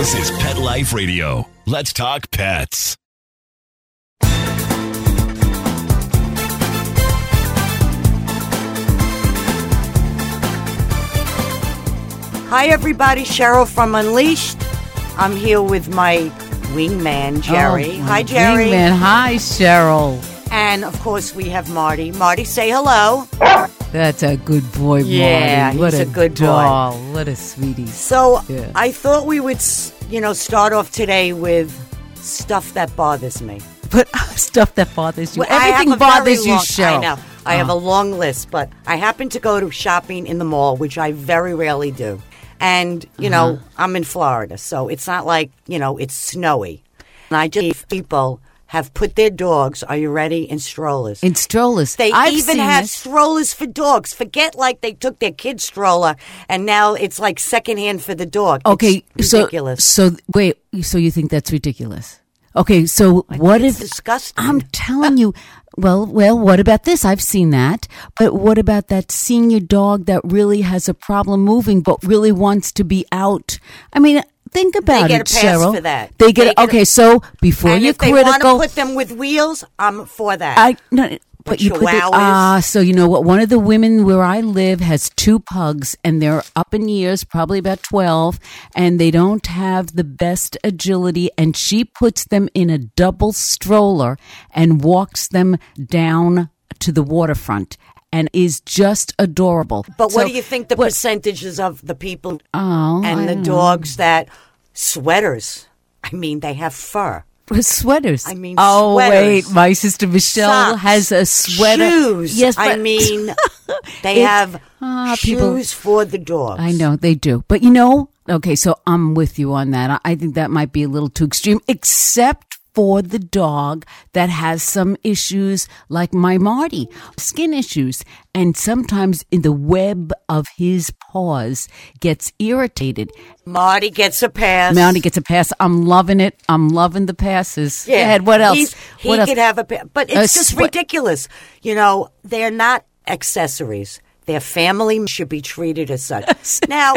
This is Pet Life Radio. Let's talk pets. Hi, everybody. Cheryl from Unleashed. I'm here with my wingman, oh, Jerry. Oh, Hi, Jerry. wingman. Hi, Cheryl. And of course, we have Marty. Marty, say hello. That's a good boy, Yeah, Marty. What he's a good boy. What a sweetie. So, Yeah. I thought we would, you know, start off today with stuff that bothers me. But stuff that bothers you. Well, Everything a very bothers you, long- Cheryl. I know. I have a long list, but I happen to go to shopping in the mall, which I very rarely do. And, you know, Uh-huh. I'm in Florida, so it's not like, you know, it's snowy. And I just people have put their dogs, are you ready, in strollers. In strollers. They I've even have this. strollers for dogs. Forget like they took their kid's stroller and now it's like secondhand for the dog. Okay, It's so ridiculous. so wait, so you think that's ridiculous? Okay, so what it's if disgusting. I'm telling you, well, well, what about this? I've seen that, but what about that senior dog that really has a problem moving, but really wants to be out? I mean, think about get it, a pass Cheryl. for that. They get, They get a- okay. So before and you're if they critical, put them with wheels, I'm for that. I no, but, you Chihuahuas? ah. so you know what? One of the women where I live has two pugs, and they're up in years, probably about twelve, and they don't have the best agility. And she puts them in a double stroller and walks them down to the waterfront. And is just adorable. But what do you think the what- percentages of the people Oh, and I the don't know. dogs that sweaters? I mean, they have fur. sweaters? I mean, oh sweaters. wait, my sister Michelle Socks, has a sweater. Shoes. Yes, I mean, they have ah, people- shoes for the dogs. I know they do, but you know, okay, so I'm with you on that. I- I think that might be a little too extreme, except for the dog that has some issues, like my Marty, skin issues, and sometimes in the web of his paws gets irritated. Marty gets a pass. Marty gets a pass. I'm loving it. I'm loving the passes. Yeah. ahead. What else? He's, he what else? could have a pass, but it's just swe- ridiculous. You know, they're not accessories. Their family should be treated as such. now,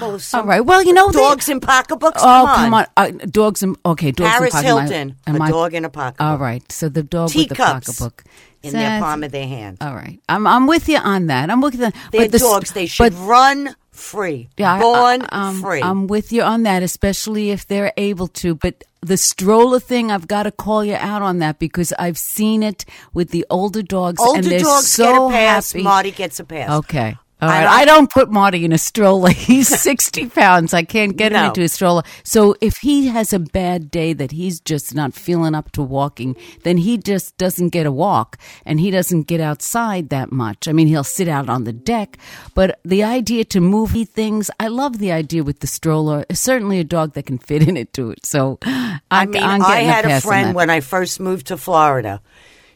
well, All right. Well, you know, they- dogs in pocketbooks. Oh, come on. Uh, dogs and okay, dogs Paris and pocket. Hilton, Am a dog in a pocketbook. All right. So the dog with the pocketbook in their palm of their hand. All right, I'm I'm with you on that. I'm with you. On, They're but the, dogs. They should But, run free. yeah, born I, um, free. I'm with you on that, especially if they're able to. But the stroller thing, I've got to call you out on that because I've seen it with the older dogs, and Older they're dogs so get a pass. happy. Marty gets a pass. Okay. All I don't- I don't put Marty in a stroller. He's 60 pounds. I can't get him into a stroller. So if he has a bad day that he's just not feeling up to walking, then he just doesn't get a walk and he doesn't get outside that much. I mean, he'll sit out on the deck, but the idea to move things, I love the idea with the stroller. Certainly a dog that can fit in it to it. So I'm, I mean, I had a friend when I first moved to Florida.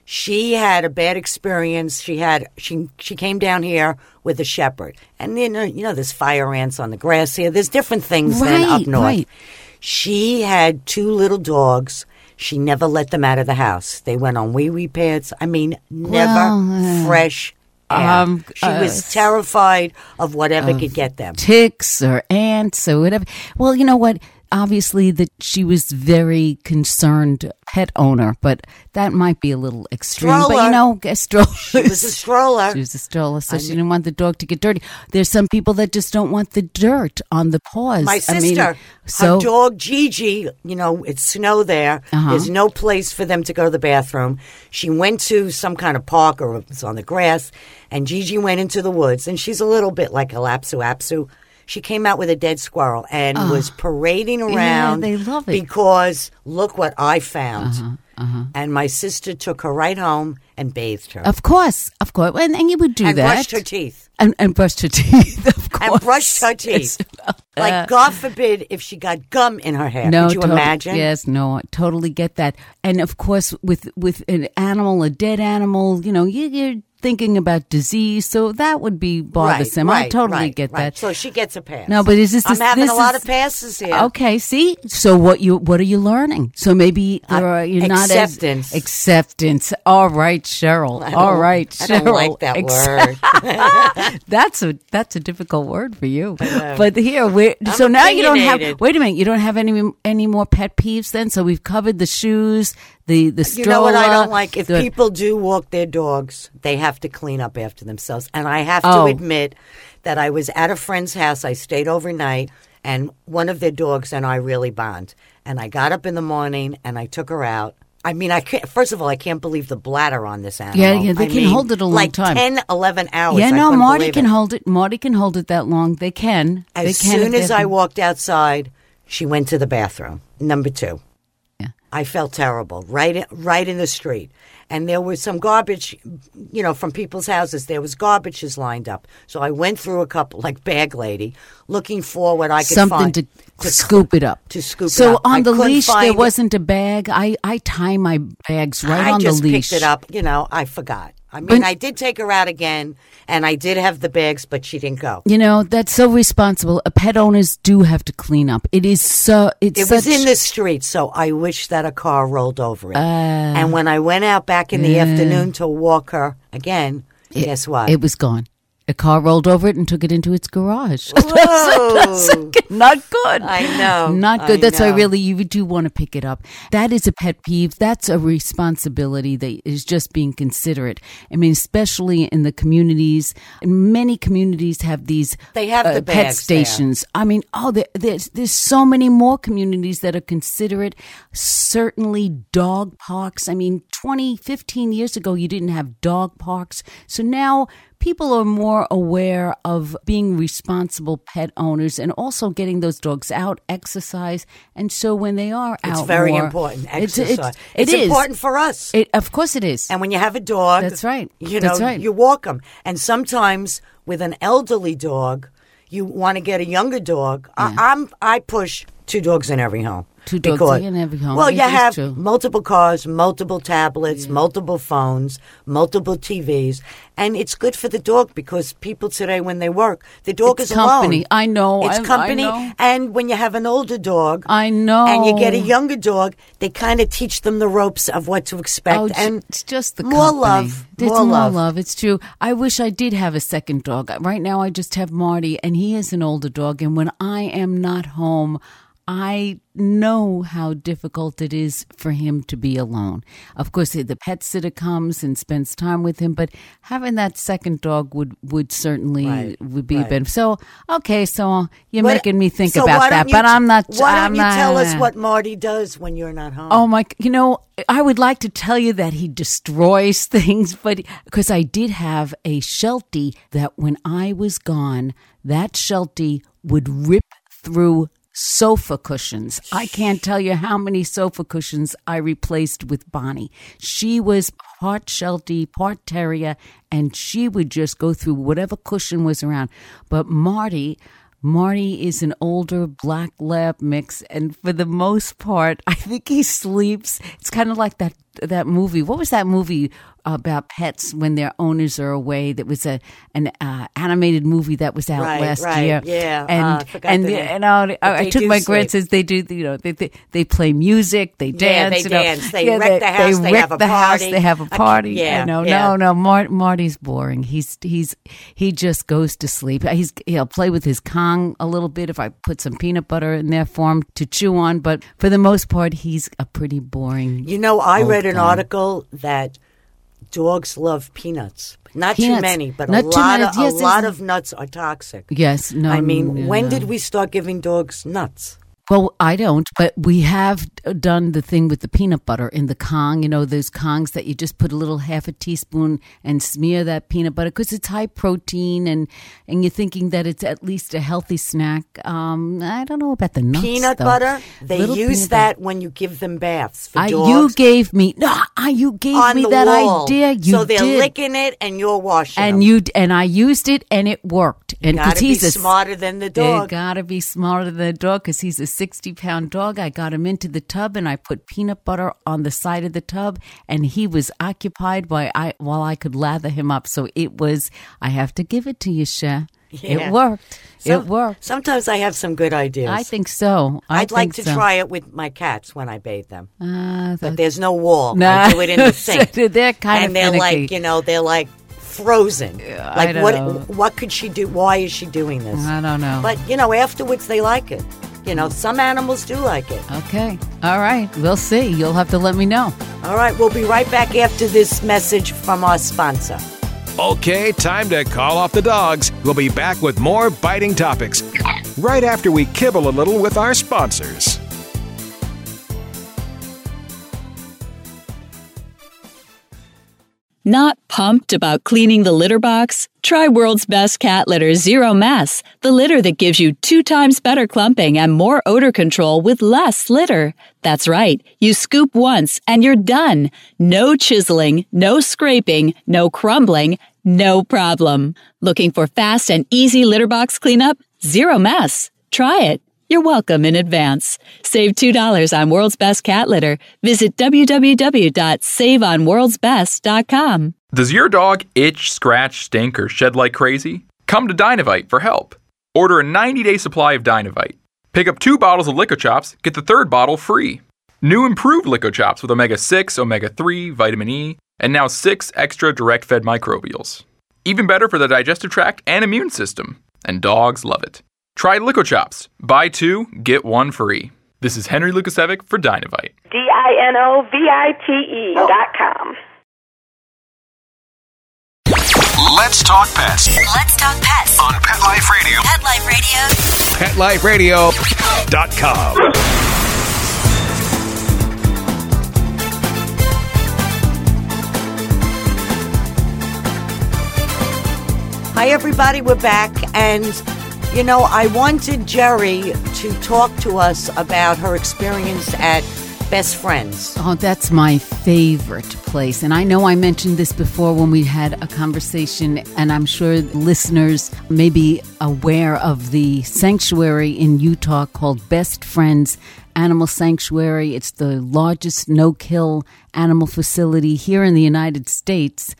She had a bad experience. She had she she came down here with a shepherd, and then uh, you know there's fire ants on the grass here. There's different things than up north. right. She had two little dogs. She never let them out of the house. They went on wee wee pads. I mean, never Well, uh, fresh um, she uh, was terrified of whatever could get them. ticks or ants or whatever. Well, you know what? Obviously, that she was very concerned pet owner, but that might be a little extreme. But you know, a stroller. She was a stroller. She was a stroller, so she didn't want the dog to get dirty. There's some people that just don't want the dirt on the paws. My I sister, mean, so her dog Gigi, you know, it's snow there. Uh-huh. There's no place for them to go to the bathroom. She went to some kind of park or it was on the grass, and Gigi went into the woods. And she's a little bit like a Lhasa Apso. She came out with a dead squirrel and ah. was parading around. Yeah, they love it. Uh-huh, because look what I found. Uh-huh, uh-huh. And my sister took her right home and bathed her of course, of course, and, and you would do and that, brushed her teeth. and, and brushed her teeth, of course, And brushed her teeth. Like, uh, God forbid if she got gum in her hair. No, Could you tot- imagine? Yes, no, I totally get that. And of course, with with an animal, a dead animal, you know, you, you thinking about disease, so that would be bothersome. Right, I totally right, get right. that. So she gets a pass. No, but is this? I'm this, having this a lot is- of passes here. Okay, see, so what you what are you learning? So maybe there are you're not acceptance. as acceptance. All right, Cheryl. I All I Cheryl. don't like that Accept- word. that's a that's a difficult word for you. But here, we I'm so now you don't have. Wait a minute, you don't have any any more pet peeves then. So we've covered the shoes, the the You know what I don't like? If the- people do walk their dogs, they have to clean up after themselves. And I have to Oh. admit that I was at a friend's house. I stayed overnight, and one of their dogs and I really bond. And I got up in the morning and I took her out. I mean, I can't. First of all, I can't believe the bladder on this animal. Yeah, yeah, they I can mean, hold it a long like time. 10, 11 hours. yeah, no, Marty can it. hold it. Marty can hold it that long. They can. they As can soon as I walked outside, she went to the bathroom. Number two. I felt terrible right in, right in the street. And there was some garbage, you know, from people's houses. There was garbages lined up. So I went through a couple, like bag lady, looking for what I could something find. to, scoop it up. to scoop it so on I the leash, there it. wasn't a bag. I I tie my bags right I on the leash. I just picked it up. You know, I forgot. I mean, But- I did take her out again, and I did have the bags, but she didn't go. You know that's so responsible. Uh, Pet owners do have to clean up. It is so. It's It was such- in the street, so I wish that a car rolled over it. Uh, and when I went out back in the afternoon to walk her again, guess what? It was gone. A car rolled over it and took it into its garage. Whoa. Not good. I know. Not good. I That's why really you do want to pick it up. That is a pet peeve. That's a responsibility that is just being considerate. I mean, especially in the communities. Many communities have these uh, They have the pet bags there. stations. I mean, oh, there, there's there's so many more communities that are considerate. Certainly, dog parks. I mean, 20, 15 years ago, you didn't have dog parks. So now people are more aware of being responsible pet owners and also getting those dogs out, exercise. And so when they are It's out, very more, important. it's- Exercise. it's- It's, it is. important for us. It, of course, it is. and when you have a dog, That's right. You know, right. you walk them. And sometimes with an elderly dog, you want to get a younger dog. I, I'm I push two dogs in every home. Two dogs because- in every home. Well, It you have true. multiple cars, multiple tablets, multiple phones, multiple TVs, and it's good for the dog because people today, when they work, the dog It's is company. alone. I know. It's I- I company, know. and when you have an older dog, I know. and you get a younger dog, they kind of teach them the ropes of what to expect. Oh, and it's just the more company. love, It's more love. It's true. I wish I did have a second dog. Right now, I just have Marty, and he is an older dog. And when I am not home, I know how difficult it is for him to be alone. Of course, the pet sitter comes and spends time with him, but having that second dog would would certainly Right, would be right. a benefit. So, okay, so you're making me think so about that, but t- I'm not. Why don't I'm you not, tell us what Marty does when you're not home? Oh my! You know, I would like to tell you that he destroys things, but because I did have a Sheltie that when I was gone, that Sheltie would rip through sofa cushions. I can't tell you how many sofa cushions I replaced with Bonnie. She was part Sheltie, part Terrier, and she would just go through whatever cushion was around. But Marty. Marty is an older black lab mix, and for the most part, I think he sleeps. It's kind of like that that movie. What was that movie about pets when their owners are away? That was a an uh, animated movie that was out Right, last right, year. yeah, uh, and I and the and uh, I, I took my grandsons. They do, you know, they they, they play music, they Yeah, dance, they you know. dance. They wreck the house, they wreck have a the house, party. they have a party. yeah, I know, yeah. no, no. Mar- Marty's boring. He's he's he just goes to sleep. He's he'll play with his Kong a little bit if I put some peanut butter in there for him to chew on. But for the most part, he's a pretty boring. You know, I read an article that dogs love peanuts. Not Peanuts. too many, but Not a lot of Yes, a lot of nuts are toxic. Yes, no. I mean, no, when no. did we start giving dogs nuts? Well, I don't, but we have done the thing with the peanut butter in the Kong. You know, those Kongs that you just put a little half a teaspoon and smear that peanut butter because it's high protein and and you're thinking that it's at least a healthy snack. Um, I don't know about the nuts. peanut though. butter. They Little use that when you give them baths for I, you gave me no, I, you gave on me that wall. idea. You so they're did. licking it, and you're washing and them. you and I used it and it worked. And gotta because be he's a smarter than the They dog. gotta be smarter than the dog because he's a 60 pound dog. I got him into the tub and I put peanut butter on the side of the tub and he was occupied by I while I could lather him up. So it was I have to give it to you, Cher. Yeah. It worked. Some- it worked. Sometimes I have some good ideas. I think so. I I'd like to so. try it with my cats when I bathe them. Uh, But there's no wall. Nah. I do it in the sink. they're kind and of they're finicky. like, you know, they're like frozen. Like what know. what could she do? Why is she doing this? I don't know. But you know, afterwards they like it. You know, some animals do like it. okay. All right. We'll see. You'll have to let me know. All right, we'll be right back after this message from our sponsor. Okay, time to call off the dogs. We'll be back with more biting topics right after we kibble a little with our sponsors. Not pumped about cleaning the litter box? Try World's Best Cat Litter Zero Mess, the litter that gives you two times better clumping and more odor control with less litter. That's right, you scoop once and you're done. No chiseling, no scraping, no crumbling, no problem. Looking for fast and easy litter box cleanup? Zero Mess. Try it. You're welcome in advance. Save $2 on World's Best Cat Litter. Visit www.saveonworldsbest.com. Does your dog itch, scratch, stink, or shed like crazy? Come to Dinovite for help. Order a 90 day supply of Dinovite. Pick up two bottles of LickOChops, get the third bottle free. New improved LickOChops with omega 6, omega 3, vitamin E, and now six extra direct fed microbials. Even better for the digestive tract and immune system. And dogs love it. Try LickOChops. Buy two, get one free. This is Henry Lukasevic for Dinovite. D I N O V I T E oh. dot com. Let's talk pets Let's talk pets. on Pet Life Radio. Pet Life Radio. PetLifeRadio.com. Hi, everybody. We're back. And, you know, I wanted Jerry to talk to us about her experience at Best Friends. Oh, that's my favorite place. And I know I mentioned this before when we had a conversation, and I'm sure listeners may be aware of the sanctuary in Utah called Best Friends Animal Sanctuary. It's the largest no kill animal facility here in the United States.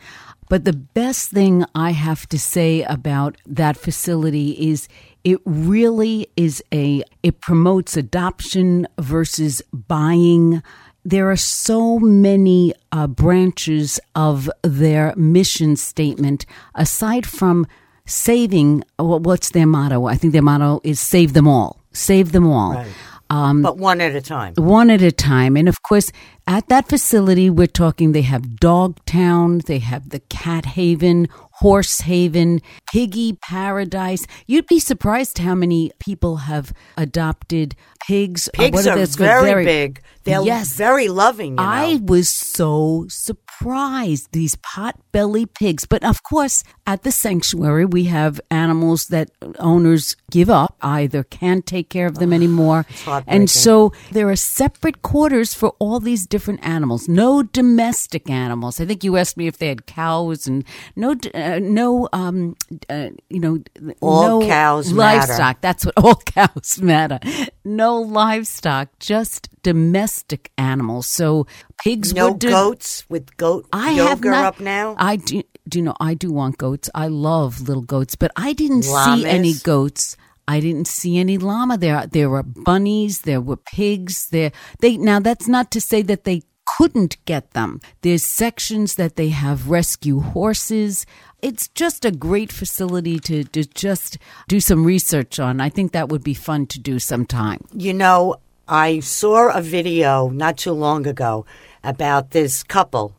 But the best thing I have to say about that facility is it really is a it promotes adoption versus buying. There are so many uh, branches of their mission statement aside from saving what's their motto? I think their motto is save them all. Save them all. Right. Um, but one at a time. one at a time. And of course, at that facility, we're talking they have Dogtown, they have the Cat Haven, Horse Haven, Piggy Paradise. You'd be surprised how many people have adopted pigs. Pigs what are they- very, big. They're yes. very loving. You know? I was so surprised these pot-belly pigs. But of course, at the sanctuary, we have animals that owners give up, either can't take care of them anymore. And so there are separate quarters for all these different animals. No domestic animals. I think you asked me if they had cows and no, uh, no, um, uh, you know, All no cows matter. livestock. That's what all cows matter. No livestock, just domestic animals. So pigs no do- goats with goat I have not, up now. I do. Do you know? I do want goats. I love little goats, but I didn't Llamas? see any goats. I didn't see any llama there. There were bunnies. There were pigs. There. They now. That's not to say that they couldn't get them. There's sections that they have rescue horses. It's just a great facility to, to just do some research on. I think that would be fun to do sometime. You know, I saw a video not too long ago about this couple.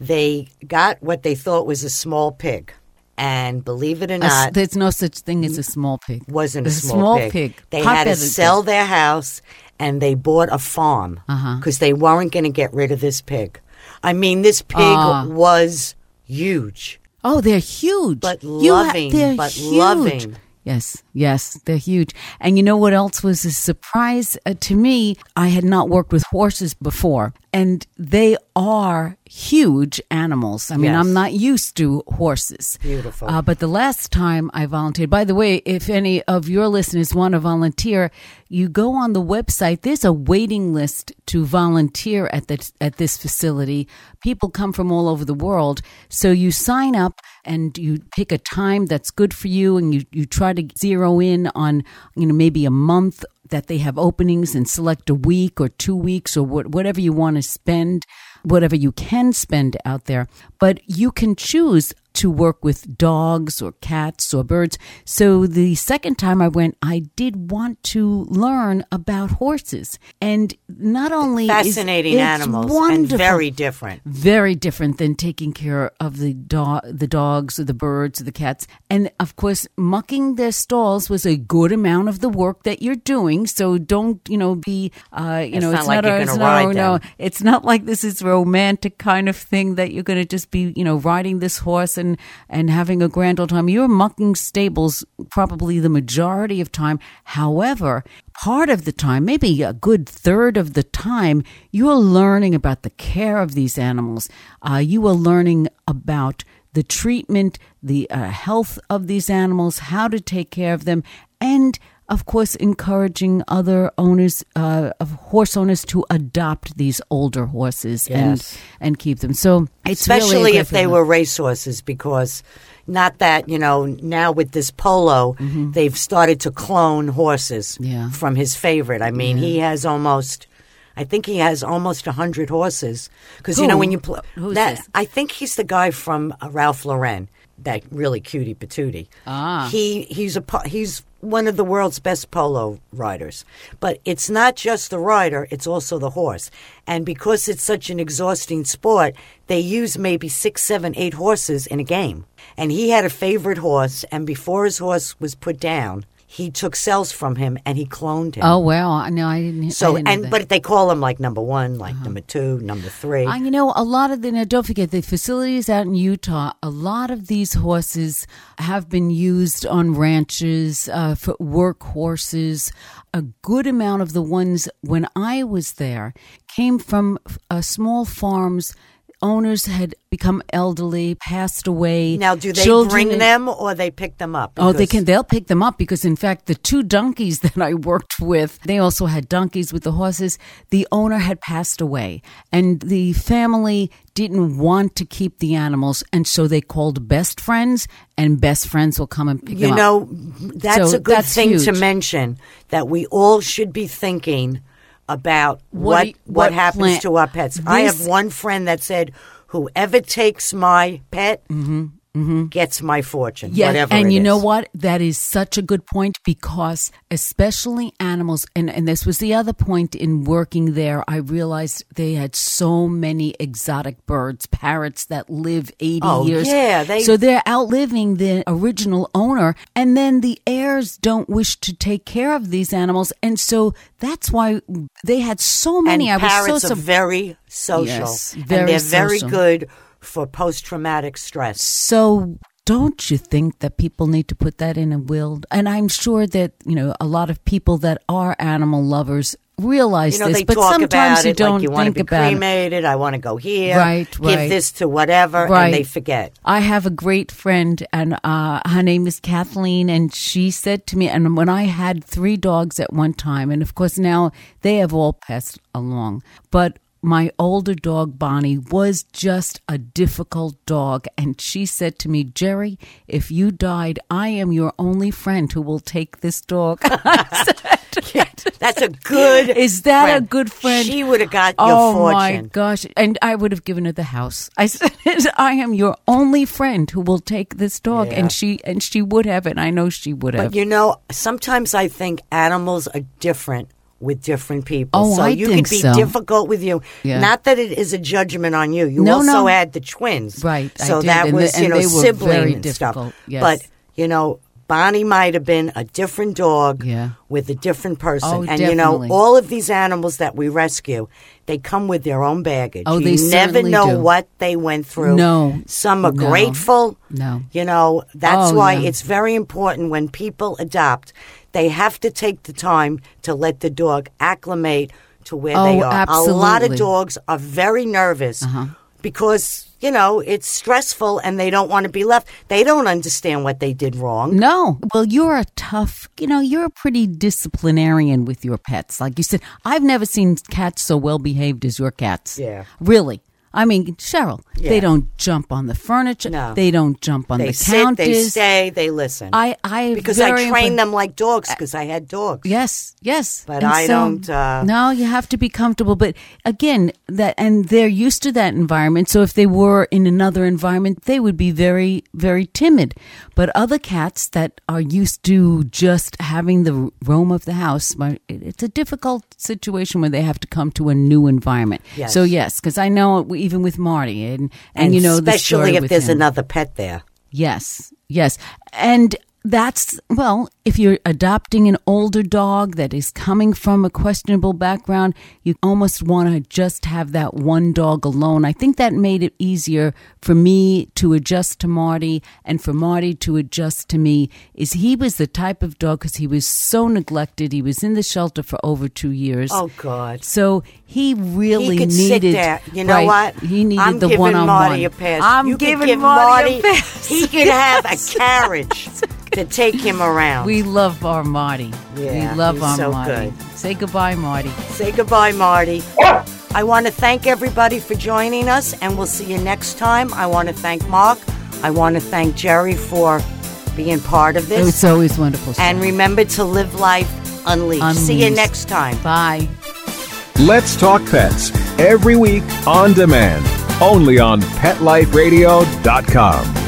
They got what they thought was a small pig. And believe it or A not, there's no such thing as a small pig. wasn't a The small, pig. They had to sell their house and they bought a farm Uh-huh. because they weren't going to get rid of this pig. I mean, this pig Ah. was huge. Oh, they're huge. But You ha- loving, they're but huge. loving. Yes, Yes, they're huge. And you know what else was a surprise uh, to me? I had not worked with horses before, and they are huge animals. I mean, Yes. I'm not used to horses. Beautiful. Uh, but the last time I volunteered, by the way, if any of your listeners want to volunteer, you go on the website. There's a waiting list to volunteer at the, at this facility. People come from all over the world, so you sign up and you pick a time that's good for you, and you you try to zero in on you know maybe a month that they have openings and select a week or two weeks or what, whatever you want to spend, whatever you can spend out there. But you can choose to work with dogs or cats or birds. So the second time I went, I did want to learn about horses. And not only is- Fascinating it's animals and very different. very different than taking care of the dog, the dogs or the birds or the cats. And of course, mucking their stalls was a good amount of the work that you're doing. So don't, you know, be, uh, you It's know, not it's like not, it's ride no, no, it's not like this is romantic kind of thing that you're going to just be, you know, riding this horse and and having a grand old time. You're mucking stables probably the majority of time. However, part of the time, maybe a good third of the time, you are learning about the care of these animals. Uh, you are learning about the treatment, the uh, health of these animals, how to take care of them, and of course, encouraging other owners uh, of horse owners to adopt these older horses Yes. and and keep them. So really especially great if they for were racehorses, because not that you know now with this polo, they've started to clone horses Mm-hmm. Yeah. from his favorite. I mean, he has almost. I think he has almost a hundred horses because you know when you play Who's that. this? I think he's the guy from uh, Ralph Lauren, that really cutie patootie. Ah. he he's a he's one of the world's best polo riders. But it's not just the rider; it's also the horse. And because it's such an exhausting sport, they use maybe six, seven, eight horses in a game. And he had a favorite horse, and before his horse was put down, he took cells from him and he cloned him. Oh well, no, I didn't. I So didn't know and that. Uh-huh. but they call him like number one, like number two, number three. Uh, you know, a lot of the, now don't forget, the facilities out in Utah, a lot of these horses have been used on ranches uh, for work horses. A good amount of the ones when I was there came from uh, small farms. Owners had become elderly, passed away. now, do they Children- bring them or they pick them up? Oh, they can. They'll pick them up because, in fact, the two donkeys that I worked with, they also had donkeys with the horses. The owner had passed away, and the family didn't want to keep the animals, and so they called best friends, and best friends will come and pick You them up. You know, that's So a good that's thing to mention that we all should be thinking about What what you- what, what happens plan- to our pets. I have one friend that said, "Whoever takes my pet Mm-hmm, Mm-hmm. gets my fortune." Yeah, whatever. and you know what? That is such a good point because especially animals, and, and this was the other point in working there. I realized they had so many exotic birds, parrots that live eighty Oh, years. yeah, they- so they're outliving the original owner, and then the heirs don't wish to take care of these animals, and so that's why they had so many. And I was parrots so are very social, Yes, and they're very good for post-traumatic stress. So don't you think that people need to put that in a will? And I'm sure that, you know, a lot of people that are animal lovers realize You know, this, but sometimes you don't like you think about it. I want to go here. Right, Give right. this to whatever, Right. and they forget. I have a great friend, and uh, her name is Kathleen, and she said to me, and when I had three dogs at one time, and of course now they have all passed along, but my older dog Bonnie was just a difficult dog, and she said to me, Jerry, if you died, I am your only friend who will take this dog. Said, That's a good. Is that a good friend? She would have got your oh, fortune. oh fortune. my gosh! And I would have given her the house. I said, "I am your only friend who will take this dog," Yeah. and she and she would have, and I know she would have. But you know, sometimes I think animals are different with different people. Oh, so I you think could be so. difficult with you. Yeah. Not that it is a judgment on you. You No, also no. had the twins. Right, I So did, that and was, you know, sibling very and difficult, stuff. yes. But, you know, Bonnie might have been a different dog Yeah. with a different person. Oh, and you know, all of these animals that we rescue, they come with their own baggage. Oh, you they never know do. what they went through. No. Some are No. grateful. No. You know, that's Oh, why it's very important when people adopt, they have to take the time to let the dog acclimate to where Oh, they are. A lot of dogs are very nervous Uh-huh. because, you know, it's stressful and they don't want to be left. They don't understand what they did wrong. No. Well, you're a tough, you know, you're a pretty disciplinarian with your pets. Like you said, I've never seen cats so well behaved as your cats. Yeah. Really. I mean, Cheryl, Yeah. they don't jump on the furniture. No. They don't jump on They the sit, counters. they stay, they listen. I, I because I train them like dogs because I had dogs. Yes, yes. But And I so- don't, uh, no, you have to be comfortable. But again, that and they're used to that environment. So if they were in another environment, they would be very, very timid. But other cats that are used to just having the roam of the house, it's a difficult situation when they have to come to a new environment. Yes. So yes, because I know even with Marty, and and, you know especially if there's him. another pet there. Yes, yes. And that's, well, if you're adopting an older dog that is coming from a questionable background, you almost want to just have that one dog alone. I think that made it easier for me to adjust to Marty and for Marty to adjust to me is he was the type of dog because he was so neglected. He was in the shelter for over two years. Oh, God. So he really he could needed. sit there. You know right, what? He needed I'm the giving one on Marty one. a pass. I'm you could giving Marty, a pass. He could have a carriage to take him around. We love our Marty. Yeah, we love he's our so Marty. good. Say goodbye, Marty. Say goodbye, Marty. I want to thank everybody for joining us, and we'll see you next time. I want to thank Mark. I want to thank Jerry for being part of this. It's always wonderful. and remember to live life unleashed. See you next time. Bye. Let's Talk Pets every week on demand, only on PetLifeRadio.com.